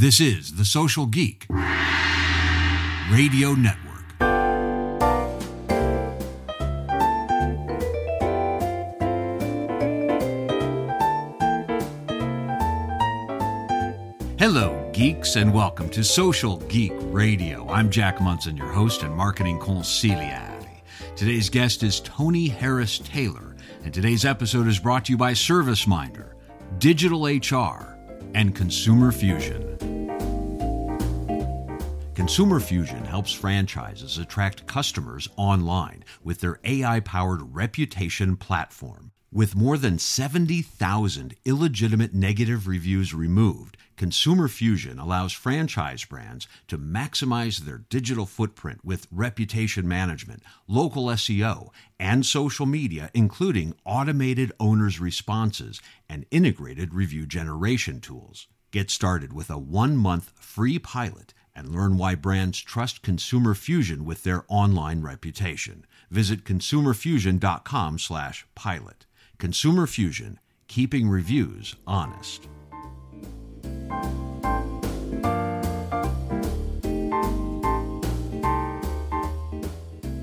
This is The Social Geek Radio Network. Hello, geeks, and welcome to Social Geek Radio. I'm Jack Monson, your host and marketing consigliere. Today's guest is Toni Harris Taylor, and today's episode is brought to you by ServiceMinder, Digital HR, and Consumer Fusion. Consumer Fusion helps franchises attract customers online with their AI powered reputation platform. With more than 70,000 illegitimate negative reviews removed, Consumer Fusion allows franchise brands to maximize their digital footprint with reputation management, local SEO, and social media, including automated owners' responses and integrated review generation tools. Get started with a one month free pilot and learn why brands trust Consumer Fusion with their online reputation. Visit consumerfusion.com slash pilot. Consumer Fusion, keeping reviews honest.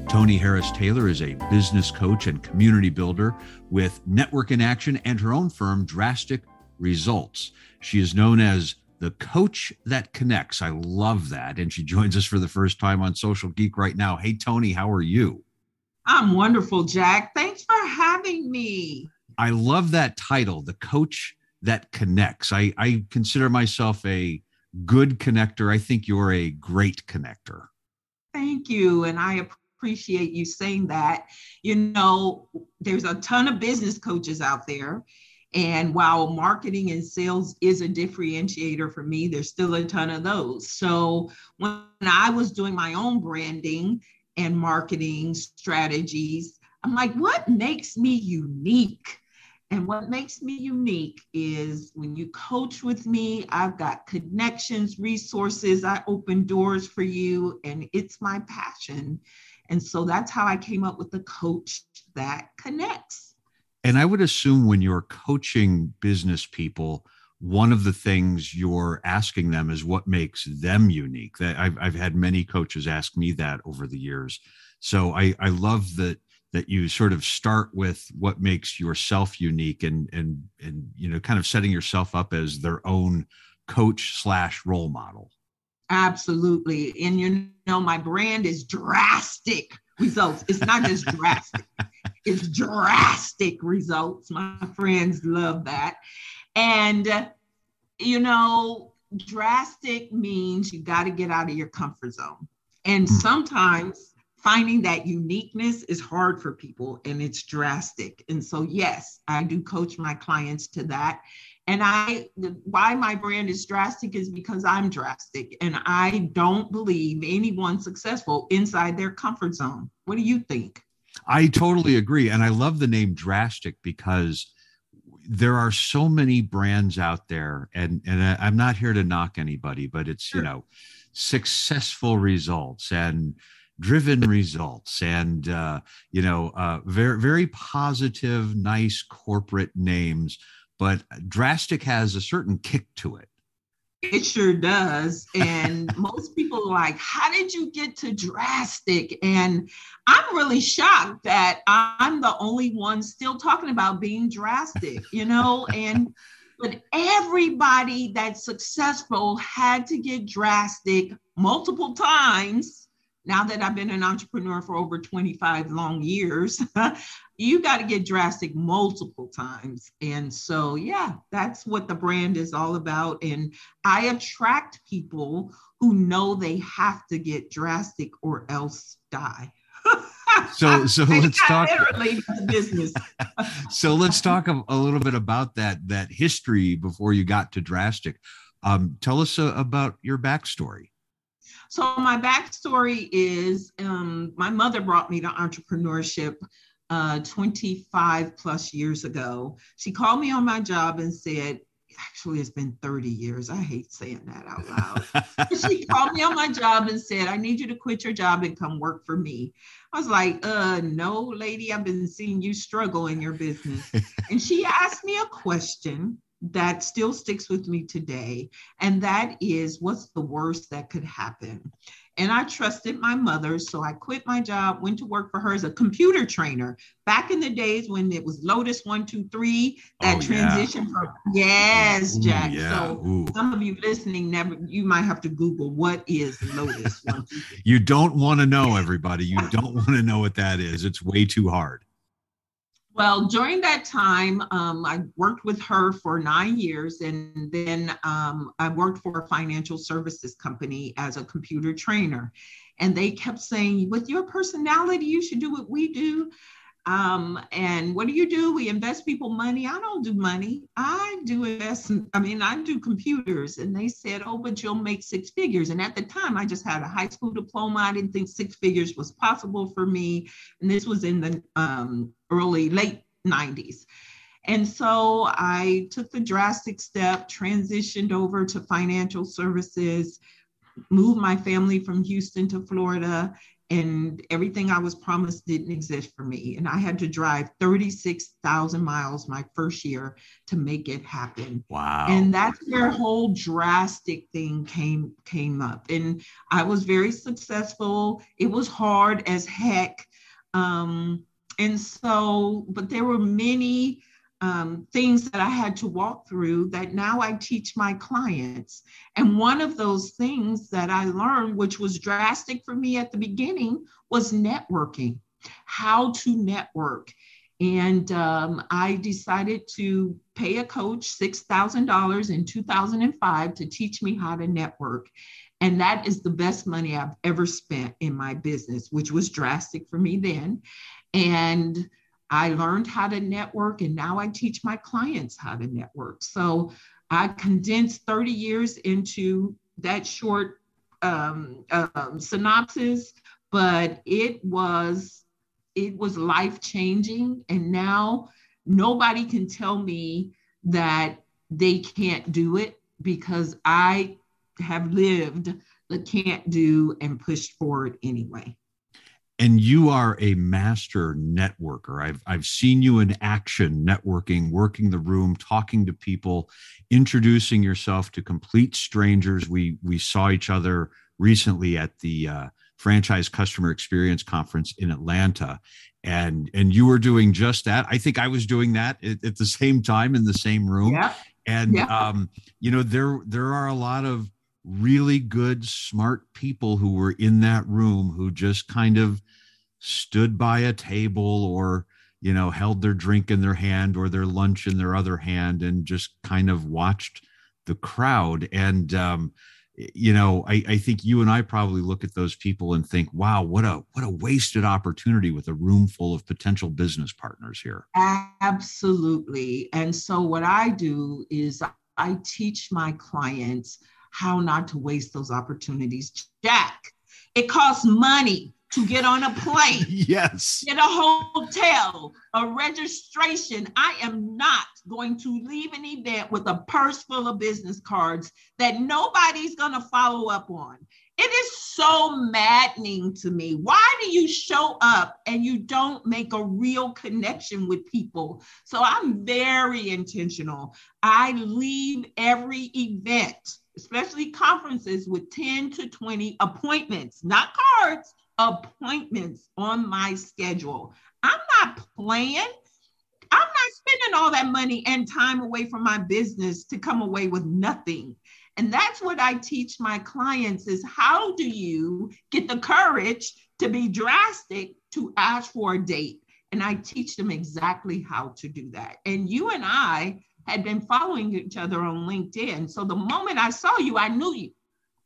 Toni Harris Taylor is a business coach and community builder with Network in Action and her own firm, Drastic Results. She is known as the coach that connects. I love that. And she joins us for the first time on Social Geek right now. Hey, Toni, how are you? I'm wonderful, Jack. Thanks for having me. I love that title, the coach that connects. I, I consider myself a good connector. I think you're a great connector. Thank you. And I appreciate you saying that. You know, there's a ton of business coaches out there. And while marketing and sales is a differentiator for me, there's still a ton of those. So when I was doing my own branding and marketing strategies, I'm like, what makes me unique? And what makes me unique is when you coach with me, I've got connections, resources, I open doors for you, and it's my passion. And so that's how I came up with the coach that connects. And I would assume when you're coaching business people, one of the things you're asking them is what makes them unique. That I've, I've had many coaches ask me that over the years. So I, I love that that you sort of start with what makes yourself unique and and and you know kind of setting yourself up as their own coach slash role model absolutely and you know my brand is drastic results it's not just drastic it's drastic results my friends love that and uh, you know drastic means you got to get out of your comfort zone and hmm. sometimes finding that uniqueness is hard for people and it's drastic. And so, yes, I do coach my clients to that. And I, why my brand is drastic is because I'm drastic and I don't believe anyone successful inside their comfort zone. What do you think? I totally agree. And I love the name drastic because there are so many brands out there and and i'm not here to knock anybody but it's sure. you know successful results and driven results and uh, you know uh, very very positive nice corporate names but drastic has a certain kick to it it sure does. And most people are like how did you get to drastic? And i'm really shocked that i'm the only one still talking about being drastic you know? And but everybody that's successful had to get drastic multiple times. Now that I've been an entrepreneur for over 25 long years, you got to get drastic multiple times. And so, yeah, that's what the brand is all about. And I attract people who know they have to get drastic or else die. so so let's talk business so let's talk a, a, little bit about that that history before you got to drastic um, tell us uh, about your backstory so my backstory is um, my mother brought me to entrepreneurship uh, 25 plus years ago. She called me on my job and said, actually it's been 30 years. I hate saying that out loud. she called me on my job and said, I need you to quit your job and come work for me. I was like, uh, no, lady, I've been seeing you struggle in your business. and she asked me a question that still sticks with me today. And that is what's the worst that could happen? And I trusted my mother. So I quit my job, went to work for her as a computer trainer. Back in the days when it was Lotus 123, that oh, transition yeah. from, yes, Jack. Ooh, yeah. So Ooh. some of you listening, never, you might have to Google what is Lotus One. you don't want to know, everybody. You don't want to know what that is. It's way too hard. Well, during that time, um, I worked with her for nine years, and then um, I worked for a financial services company as a computer trainer. And they kept saying, with your personality, you should do what we do. Um, and what do you do? We invest people money. I don't do money. I do invest. I mean, I do computers. And they said, oh, but you'll make six figures. And at the time, I just had a high school diploma. I didn't think six figures was possible for me. And this was in the um, early, late 90s. And so I took the drastic step, transitioned over to financial services, moved my family from Houston to Florida, and everything I was promised didn't exist for me. And I had to drive 36,000 miles my first year to make it happen. Wow. And that's where whole drastic thing came came up. And I was very successful. It was hard as heck. Um, and so, but there were many um, things that I had to walk through that now I teach my clients. And one of those things that I learned, which was drastic for me at the beginning, was networking, how to network. And um, I decided to pay a coach $6,000 in 2005 to teach me how to network. And that is the best money I've ever spent in my business, which was drastic for me then. And I learned how to network, and now I teach my clients how to network. So I condensed 30 years into that short um, um, synopsis, but it was it was life changing, and now nobody can tell me that they can't do it because I have lived the can't do and pushed forward anyway and you are a master networker. I've I've seen you in action networking, working the room, talking to people, introducing yourself to complete strangers. We we saw each other recently at the uh, franchise customer experience conference in Atlanta and and you were doing just that. I think I was doing that at, at the same time in the same room. Yeah. And yeah. um you know there there are a lot of really good, smart people who were in that room who just kind of stood by a table or, you know, held their drink in their hand or their lunch in their other hand and just kind of watched the crowd. And, um, you know, I, I think you and I probably look at those people and think, wow, what a what a wasted opportunity with a room full of potential business partners here. Absolutely. And so what I do is I teach my clients how not to waste those opportunities. Jack, it costs money to get on a plane. yes. Get a hotel, a registration. I am not going to leave an event with a purse full of business cards that nobody's going to follow up on. It is so maddening to me. Why do you show up and you don't make a real connection with people? So I'm very intentional. I leave every event especially conferences with 10 to 20 appointments, not cards, appointments on my schedule. I'm not playing. I'm not spending all that money and time away from my business to come away with nothing. And that's what I teach my clients is how do you get the courage to be drastic to ask for a date? And I teach them exactly how to do that. And you and I had been following each other on LinkedIn. So the moment I saw you, I knew you.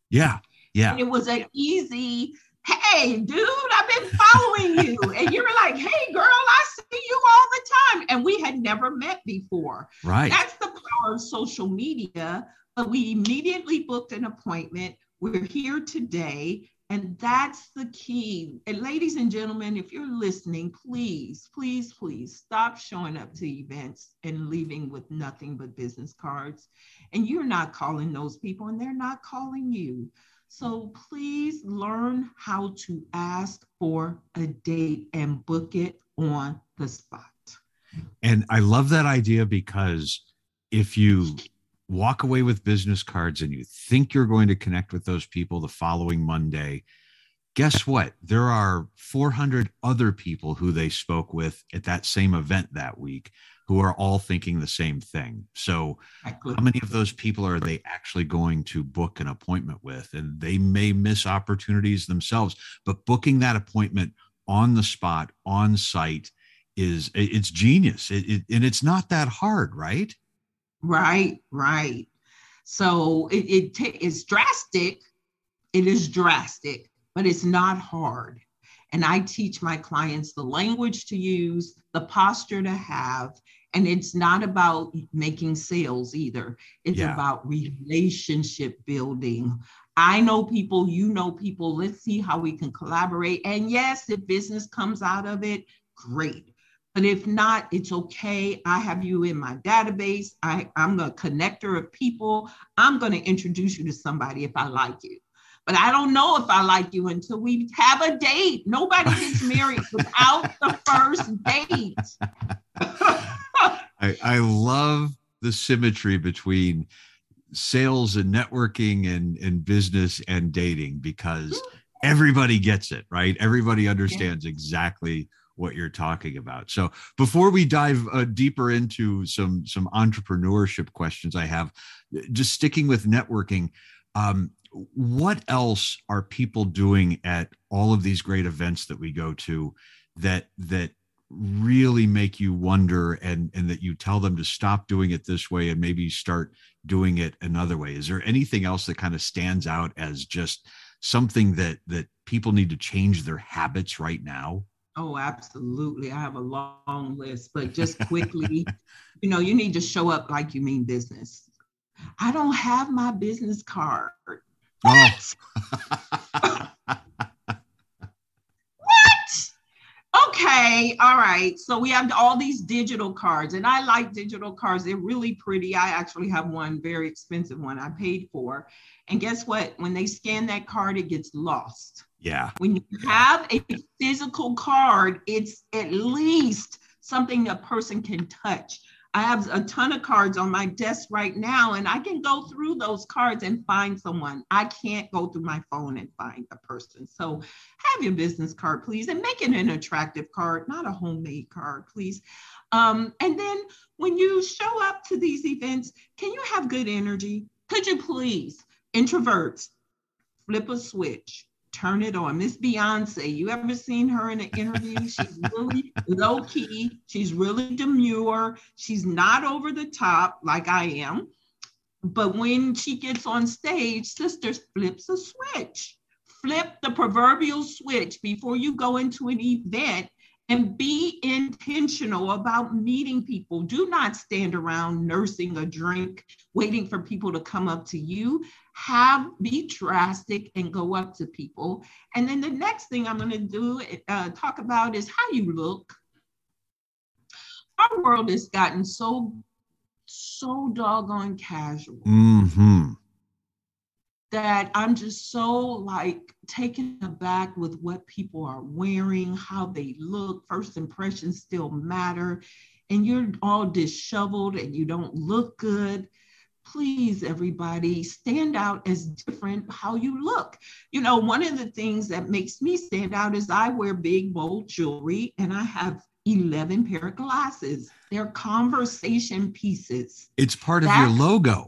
Yeah. Yeah. And it was an easy, hey, dude, I've been following you. and you were like, hey, girl, I see you all the time. And we had never met before. Right. That's the power of social media. But we immediately booked an appointment. We're here today. And that's the key. And ladies and gentlemen, if you're listening, please, please, please stop showing up to events and leaving with nothing but business cards. And you're not calling those people, and they're not calling you. So please learn how to ask for a date and book it on the spot. And I love that idea because if you walk away with business cards and you think you're going to connect with those people the following Monday, guess what? There are 400 other people who they spoke with at that same event that week who are all thinking the same thing. So, how many of those people are they actually going to book an appointment with? And they may miss opportunities themselves, but booking that appointment on the spot, on site, is it's genius. It, it, and it's not that hard, right? Right, right. So it, it t- it's drastic. It is drastic, but it's not hard. And I teach my clients the language to use, the posture to have. And it's not about making sales either. It's yeah. about relationship building. I know people, you know people. Let's see how we can collaborate. And yes, if business comes out of it, great. But if not, it's okay. I have you in my database. I, I'm a connector of people. I'm going to introduce you to somebody if I like you. But I don't know if I like you until we have a date. Nobody gets married without the first date. I, I love the symmetry between sales and networking and, and business and dating because everybody gets it, right? Everybody understands yeah. exactly what you're talking about. So before we dive uh, deeper into some some entrepreneurship questions, I have just sticking with networking. Um, what else are people doing at all of these great events that we go to that that really make you wonder and and that you tell them to stop doing it this way and maybe start doing it another way is there anything else that kind of stands out as just something that that people need to change their habits right now Oh, absolutely. I have a long list, but just quickly, you know, you need to show up like you mean business. I don't have my business card. Oh. What? Oh. what? Okay, all right. So we have all these digital cards, and I like digital cards. They're really pretty. I actually have one very expensive one I paid for. And guess what? When they scan that card, it gets lost. Yeah. When you have a physical card, it's at least something a person can touch. I have a ton of cards on my desk right now, and I can go through those cards and find someone. I can't go through my phone and find a person. So have your business card, please, and make it an attractive card, not a homemade card, please. Um, and then when you show up to these events, can you have good energy? Could you please, introverts, flip a switch? Turn it on. Miss Beyonce, you ever seen her in an interview? She's really low key. She's really demure. She's not over the top like I am. But when she gets on stage, sisters flips a switch. Flip the proverbial switch before you go into an event and be intentional about meeting people. Do not stand around nursing a drink, waiting for people to come up to you. Have be drastic and go up to people. And then the next thing I'm going to do uh, talk about is how you look. Our world has gotten so so doggone casual. Mm-hmm that I'm just so like taken aback with what people are wearing, how they look. First impressions still matter, and you're all disheveled and you don't look good. Please, everybody, stand out as different how you look. You know, one of the things that makes me stand out is I wear big, bold jewelry and I have 11 pair of glasses. They're conversation pieces. It's part of your logo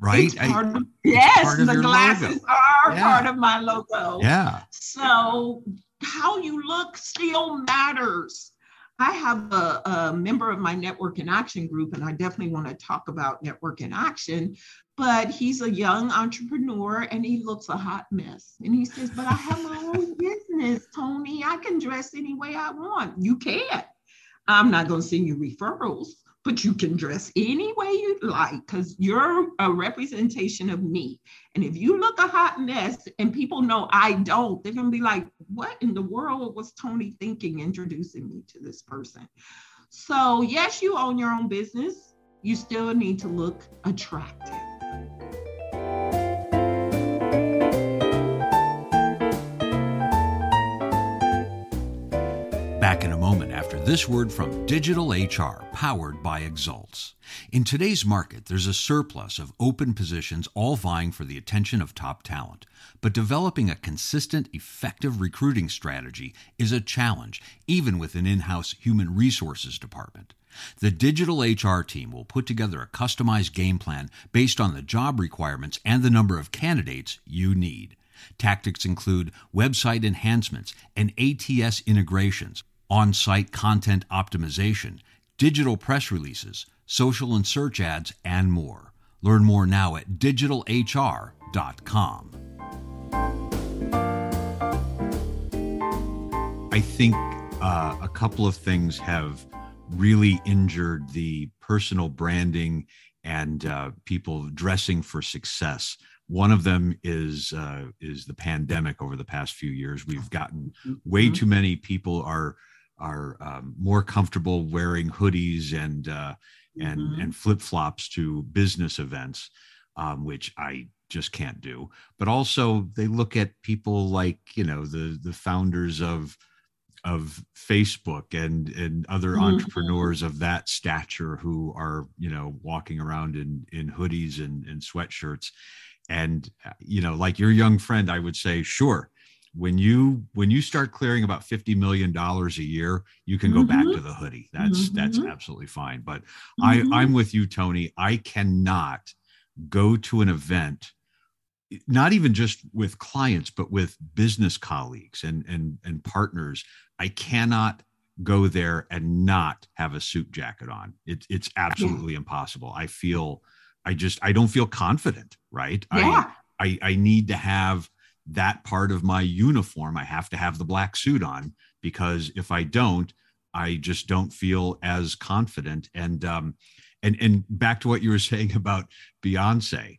right? Of, yes, the glasses logo. are yeah. part of my logo. Yeah. So how you look still matters. I have a, a, member of my network in action group, and I definitely want to talk about network in action. But he's a young entrepreneur and he looks a hot mess. And he says, But I have my own business, Toni. I can dress any way I want. You can't. I'm not going to send you referrals but you can dress any way you like because you're a representation of me. And if you look a hot mess and people know I don't, they're going to be like, what in the world was Toni thinking introducing me to this person? So, yes, you own your own business. You still need to look attractive. This word from Digital HR, powered by Exults. In today's market, there's a surplus of open positions all vying for the attention of top talent. But developing a consistent, effective recruiting strategy is a challenge, even with an in house human resources department. The digital HR team will put together a customized game plan based on the job requirements and the number of candidates you need. Tactics include website enhancements and ATS integrations, on site content optimization, digital press releases, social and search ads, and more. Learn more now at digitalhr.com. I think uh, a couple of things have really injured the personal branding and uh, people dressing for success. One of them is uh, is the pandemic. Over the past few years, we've gotten way mm-hmm. too many people are are um, more comfortable wearing hoodies and uh, and mm-hmm. and flip flops to business events, um, which I just can't do. But also, they look at people like you know the the founders of of Facebook and and other mm-hmm. entrepreneurs of that stature who are you know walking around in in hoodies and, and sweatshirts, and uh, you know like your young friend, I would say sure when you when you start clearing about 50 million dollars a year you can go mm-hmm. back to the hoodie that's mm-hmm. that's absolutely fine but mm-hmm. i i'm with you toni i cannot go to an event not even just with clients but with business colleagues and and and partners i cannot go there and not have a suit jacket on it, it's absolutely yeah. impossible i feel i just i don't feel confident right yeah. I, I i need to have that part of my uniform. I have to have the black suit on because if I don't, I just don't feel as confident. And um, and and back to what you were saying about Beyonce,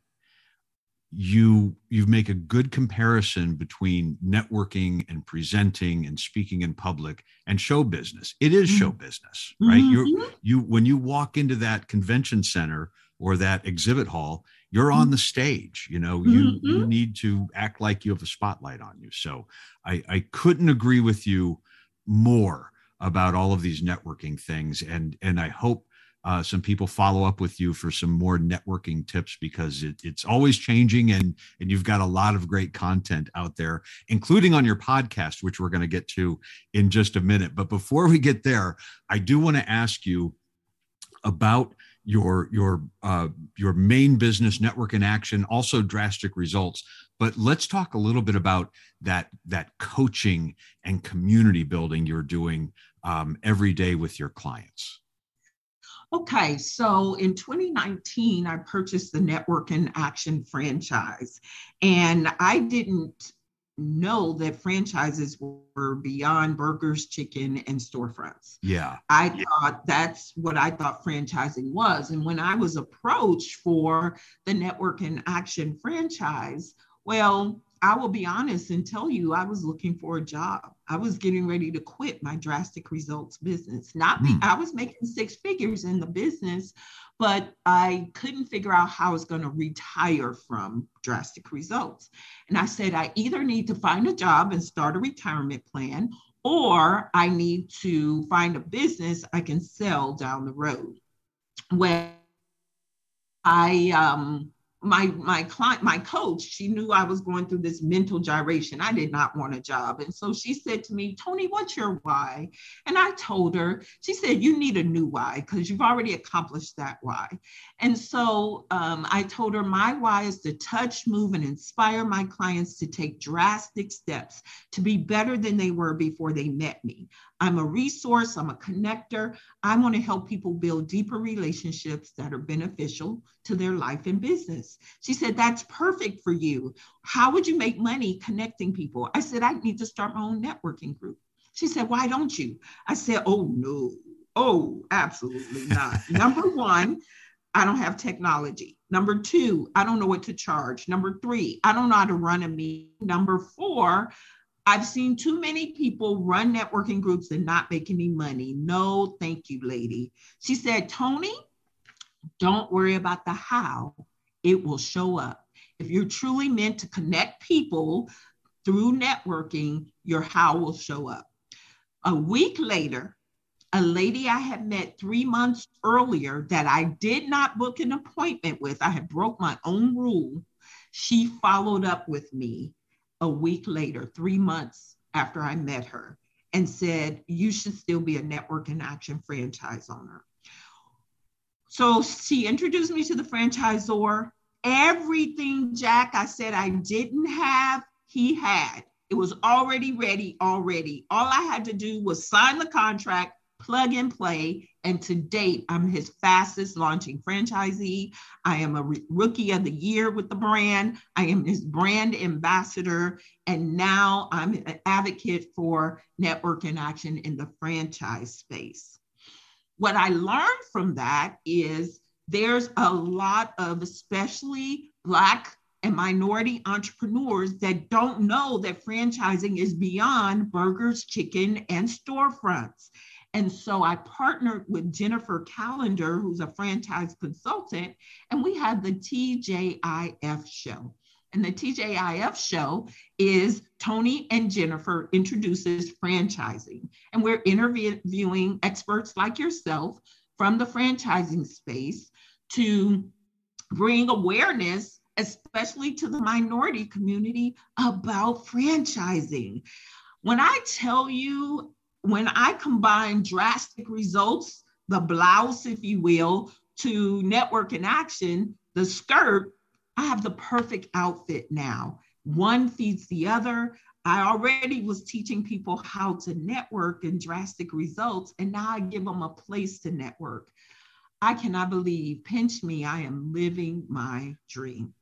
you you make a good comparison between networking and presenting and speaking in public and show business. It is mm-hmm. show business, right? Mm-hmm. You you when you walk into that convention center or that exhibit hall, you're on mm-hmm. the stage you know you mm-hmm. you need to act like you have a spotlight on you so i i couldn't agree with you more about all of these networking things and and i hope uh, some people follow up with you for some more networking tips because it, it's always changing and and you've got a lot of great content out there including on your podcast which we're going to get to in just a minute but before we get there i do want to ask you about your your uh, your main business network in action also drastic results. But let's talk a little bit about that that coaching and community building you're doing um, every day with your clients. Okay, so in 2019, I purchased the Network in Action franchise, and I didn't know that franchises were beyond burgers, chicken, and storefronts. Yeah. I yeah. thought that's what I thought franchising was. And when I was approached for the Network in Action franchise, well, I will be honest and tell you, I was looking for a job. I was getting ready to quit my drastic results business. Not mm. I was making six figures in the business, but I couldn't figure out how I was going to retire from drastic results. And I said, I either need to find a job and start a retirement plan, or I need to find a business I can sell down the road. Well, I um, my my client my coach she knew i was going through this mental gyration. I did not want a job. And so she said to me toni what's your why? And i told her she said you need a new why because you've already accomplished that why. And so um, i told her my why is to touch move and inspire my clients to take drastic steps to be better than they were before they met me I'm a resource, I'm a connector. I want to help people build deeper relationships that are beneficial to their life and business. She said, That's perfect for you. How would you make money connecting people? I said, I need to start my own networking group. She said, Why don't you? I said, Oh, no. Oh, absolutely not. Number one, I don't have technology. Number two, I don't know what to charge. Number three, I don't know how to run a meeting. Number four, I've seen too many people run networking groups and not make any money. No, thank you, lady. She said, Toni, don't worry about the how, it will show up. If you're truly meant to connect people through networking, your how will show up. A week later, a lady I had met three months earlier that I did not book an appointment with. I had broke my own rule. She followed up with me a week later, three months after I met her, and said, You should still be a network in action franchise owner. So she introduced me to the franchisor. Everything, Jack, I said I didn't have, he had. It was already ready, already. All I had to do was sign the contract, plug and play. And to date, I'm his fastest launching franchisee. I am a re- rookie of the year with the brand. I am his brand ambassador. And now I'm an advocate for network in action in the franchise space. What I learned from that is there's a lot of, especially Black and minority entrepreneurs that don't know that franchising is beyond burgers, chicken, and storefronts. And so I partnered with Jennifer Callender, who's a franchise consultant, and we have the TJIF show. And the TJIF show is Toni and Jennifer introduces franchising. And we're interviewing experts like yourself from the franchising space to bring awareness, especially to the minority community, about franchising. When I tell you, when I combine drastic results, the blouse, if you will, to network in action, the skirt, I have the perfect outfit now. One feeds the other. I already was teaching people how to network and drastic results, and now I give them a place to network. I cannot believe, pinch me, I am living my dream.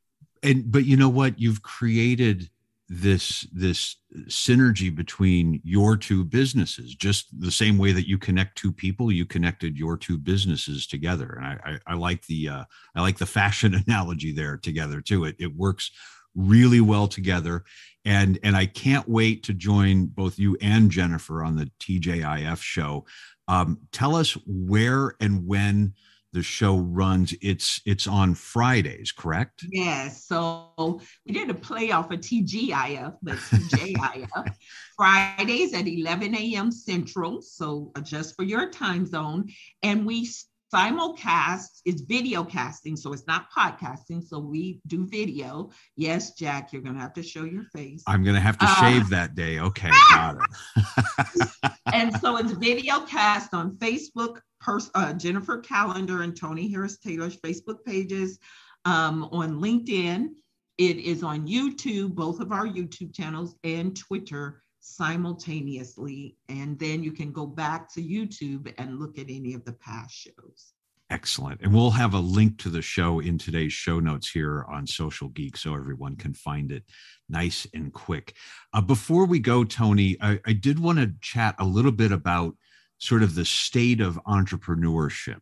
And but you know what? You've created this this synergy between your two businesses just the same way that you connect two people you connected your two businesses together. And i i, I like the uh, i like the fashion analogy there together too. It, it works really well together. And and i can't wait to join both you and jennifer on the tjif show. Um, tell us where and when the show runs it's it's on fridays correct? Yes so we did a play off of tgif but tjif fridays at 11 a.m central so just for your time zone. And we simulcast is video casting so it's not podcasting so we do video. Yes jack you're gonna have to show your face. I'm gonna have to uh, shave that day. Okay got it. And so it's video cast on facebook pers- uh, Jennifer Callender and Toni Harris Taylor's Facebook pages, um, on LinkedIn. It is on YouTube, both of our YouTube channels, and Twitter simultaneously. And then you can go back to YouTube and look at any of the past shows. Excellent. And we'll have a link to the show in today's show notes here on Social Geek so everyone can find it nice and quick. Uh, before we go, Toni, I, I did want to chat a little bit about sort of the state of entrepreneurship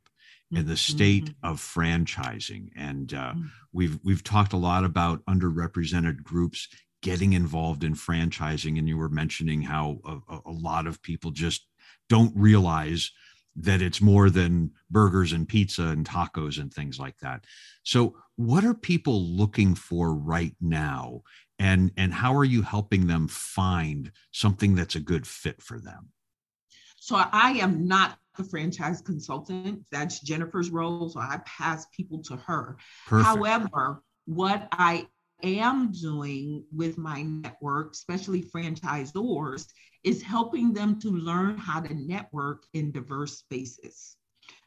and the state mm-hmm. of franchising and uh, mm-hmm. we've we've talked a lot about underrepresented groups getting involved in franchising and you were mentioning how a, a lot of people just don't realize that it's more than burgers and pizza and tacos and things like that so what are people looking for right now and and how are you helping them find something that's a good fit for them so I am not the franchise consultant. That's Jennifer's role. So I pass people to her. Perfect. However, what I am doing with my network, especially franchisors, is helping them to learn how to network in diverse spaces.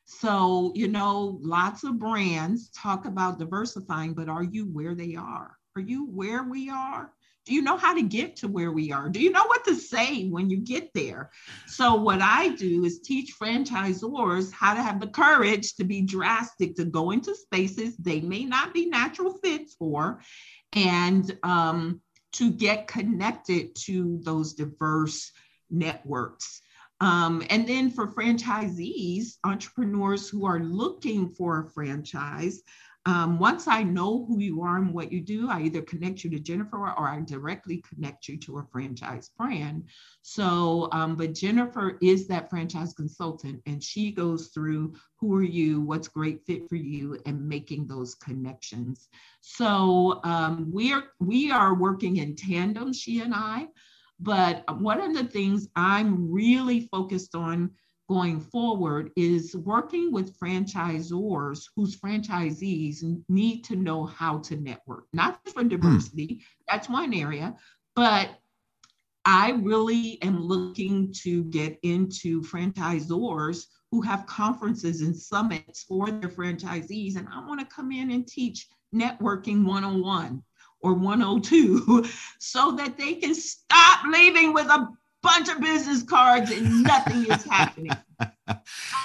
So, you know, lots of brands talk about diversifying, but are you where they are? Are you where we are? Do you know how to get to where we are? Do you know what to say when you get there? So, what I do is teach franchisors how to have the courage to be drastic, to go into spaces they may not be natural fits for, and um, to get connected to those diverse networks. Um, and then for franchisees, entrepreneurs who are looking for a franchise, um, once I know who you are and what you do, I either connect you to Jennifer or I directly connect you to a franchise brand. So, um, but Jennifer is that franchise consultant and she goes through who are you, what's great fit for you, and making those connections. So um, we are we are working in tandem, she and I. But one of the things I'm really focused on going forward is working with franchisors whose franchisees need to know how to network, not just for hmm. diversity, mm. that's one area, but I really am looking to get into franchisors who have conferences and summits for their franchisees. And I want to come in and teach networking 101 or 102 so that they can stop leaving with a bunch of business cards and nothing is happening. I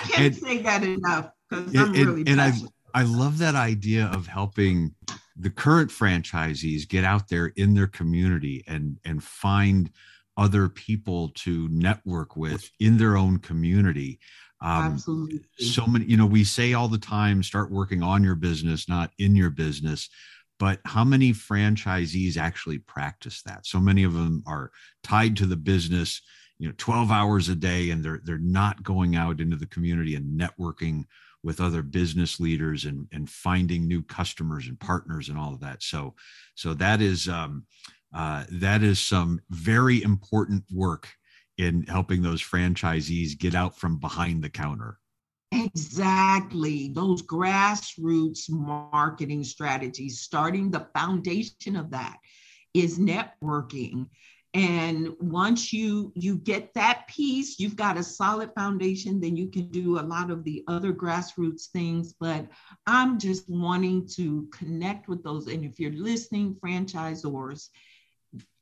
can't and, say that enough because I'm really and I, I love that idea of helping the current franchisees get out there in their community and and find other people to network with in their own community um, Absolutely. So many, you know, we say all the time, start working on your business, not in your business. But how many franchisees actually practice that? So many of them are tied to the business, you know, 12 hours a day, and they're they're not going out into the community and networking with other business leaders and and finding new customers and partners and all of that. So so that is um, uh, that is some very important work in helping those franchisees get out from behind the counter. Exactly. Those grassroots marketing strategies, starting the foundation of that is networking. And once you you get that piece, you've got a solid foundation, then you can do a lot of the other grassroots things. But I'm just wanting to connect with those. And if you're listening, franchisors,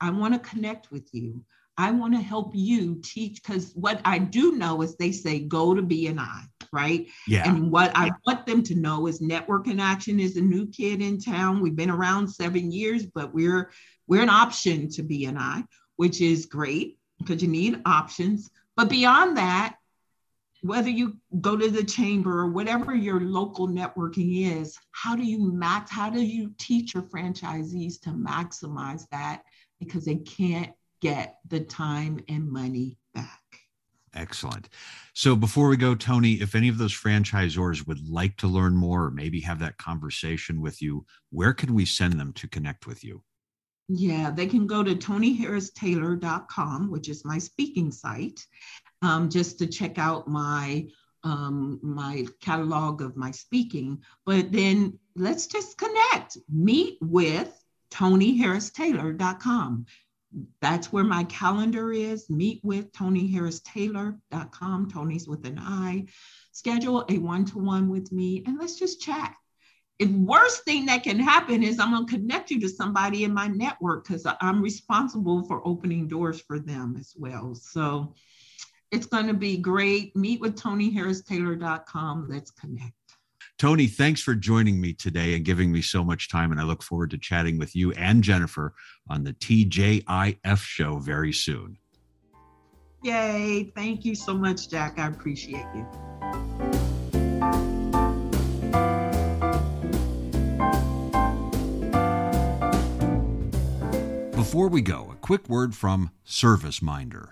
I want to connect with you. I want to help you teach because what I do know is they say go to BNI, right? Yeah. And what I want them to know is Network in Action is a new kid in town. We've been around seven years, but we're we're an option to BNI, which is great because you need options. But beyond that, whether you go to the chamber or whatever your local networking is, how do you max? How do you teach your franchisees to maximize that? Because they can't get the time and money. Excellent. So before we go, Toni, if any of those franchisors would like to learn more or maybe have that conversation with you, where can we send them to connect with you? Yeah, they can go to toniharristaylor.com, which is my speaking site, um, just to check out my um, my catalog of my speaking. But then let's just connect. Meet with toniharristaylor.com that's where my calendar is. Meet with ToniHarrisTaylor.com. Toni's with an I. Schedule a one to one with me and let's just chat. The worst thing that can happen is I'm going to connect you to somebody in my network because I'm responsible for opening doors for them as well. So it's going to be great. Meet with ToniHarrisTaylor.com. Let's connect. Toni, thanks for joining me today and giving me so much time. And I look forward to chatting with you and Jennifer on the TJIF show very soon. Yay. Thank you so much, Jack. I appreciate you. Before we go, a quick word from ServiceMinder.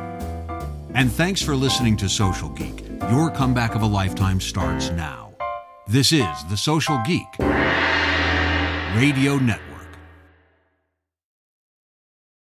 And thanks for listening to Social Geek. Your comeback of a lifetime starts now. This is The Social Geek Radio Network.